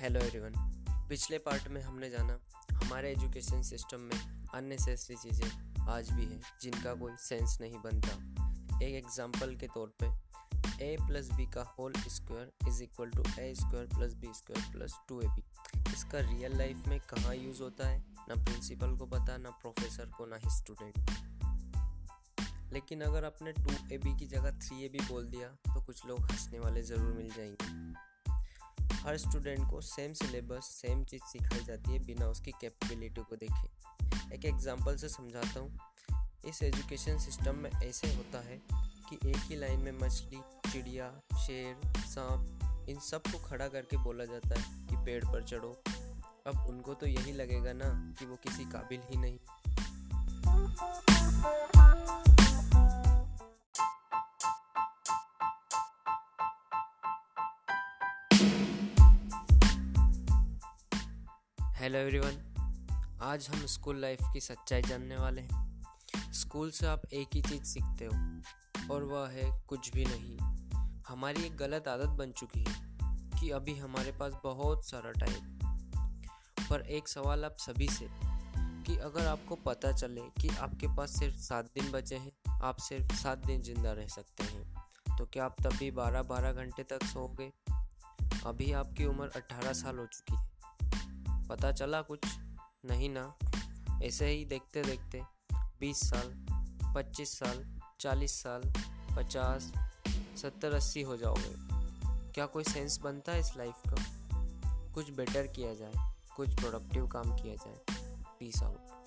Hello everyone पिछले part में हमने जाना हमारे एजुकेशन सिस्टम में अननेसेसरी चीज़ें आज भी हैं, जिनका कोई सेंस नहीं बनता। एक एग्जांपल के तौर पे ए प्लस बी का whole square is equal to A square plus B square plus two A B इसका रियल लाइफ में कहाँ यूज़ होता है, ना प्रिंसिपल को पता, ना प्रोफेसर को, ना ही स्टूडेंट लेकिन अगर आपने टू ए बी की जगह थ्री ए बी बोल दिया तो कुछ लोग हंसने वाले ज़रूर मिल जाएँगे। हर स्टूडेंट को सेम सिलेबस सेम चीज़ सिखाई जाती है बिना उसकी कैपेबिलिटी को देखे। एक एग्जांपल से समझाता हूँ। इस एजुकेशन सिस्टम में ऐसे होता है कि एक ही लाइन में मछली, चिड़िया, शेर, सांप, इन सबको खड़ा करके बोला जाता है कि पेड़ पर चढ़ो। अब उनको तो यही लगेगा ना कि वो किसी काबिल ही नहीं। हेलो एवरीवन आज हम स्कूल लाइफ की सच्चाई जानने वाले हैं। स्कूल से आप एक ही चीज़ सीखते हो, और वह है कुछ भी नहीं। हमारी एक गलत आदत बन चुकी है कि अभी हमारे पास बहुत सारा टाइम पर एक सवाल आप सभी से, कि अगर आपको पता चले कि आपके पास सिर्फ़ सात दिन बचे हैं, आप सिर्फ़ सात दिन ज़िंदा रह सकते हैं तो क्या आप तभी बारह बारह घंटे तक सोओगे? अभी आपकी उम्र अट्ठारह साल हो चुकी है। पता चला कुछ नहीं ना। ऐसे ही देखते देखते बीस साल, पच्चीस साल, चालीस साल, पचास, सत्तर, अस्सी हो जाओगे। क्या कोई सेंस बनता है इस लाइफ का? कुछ बेटर किया जाए, कुछ प्रोडक्टिव काम किया जाए। Peace out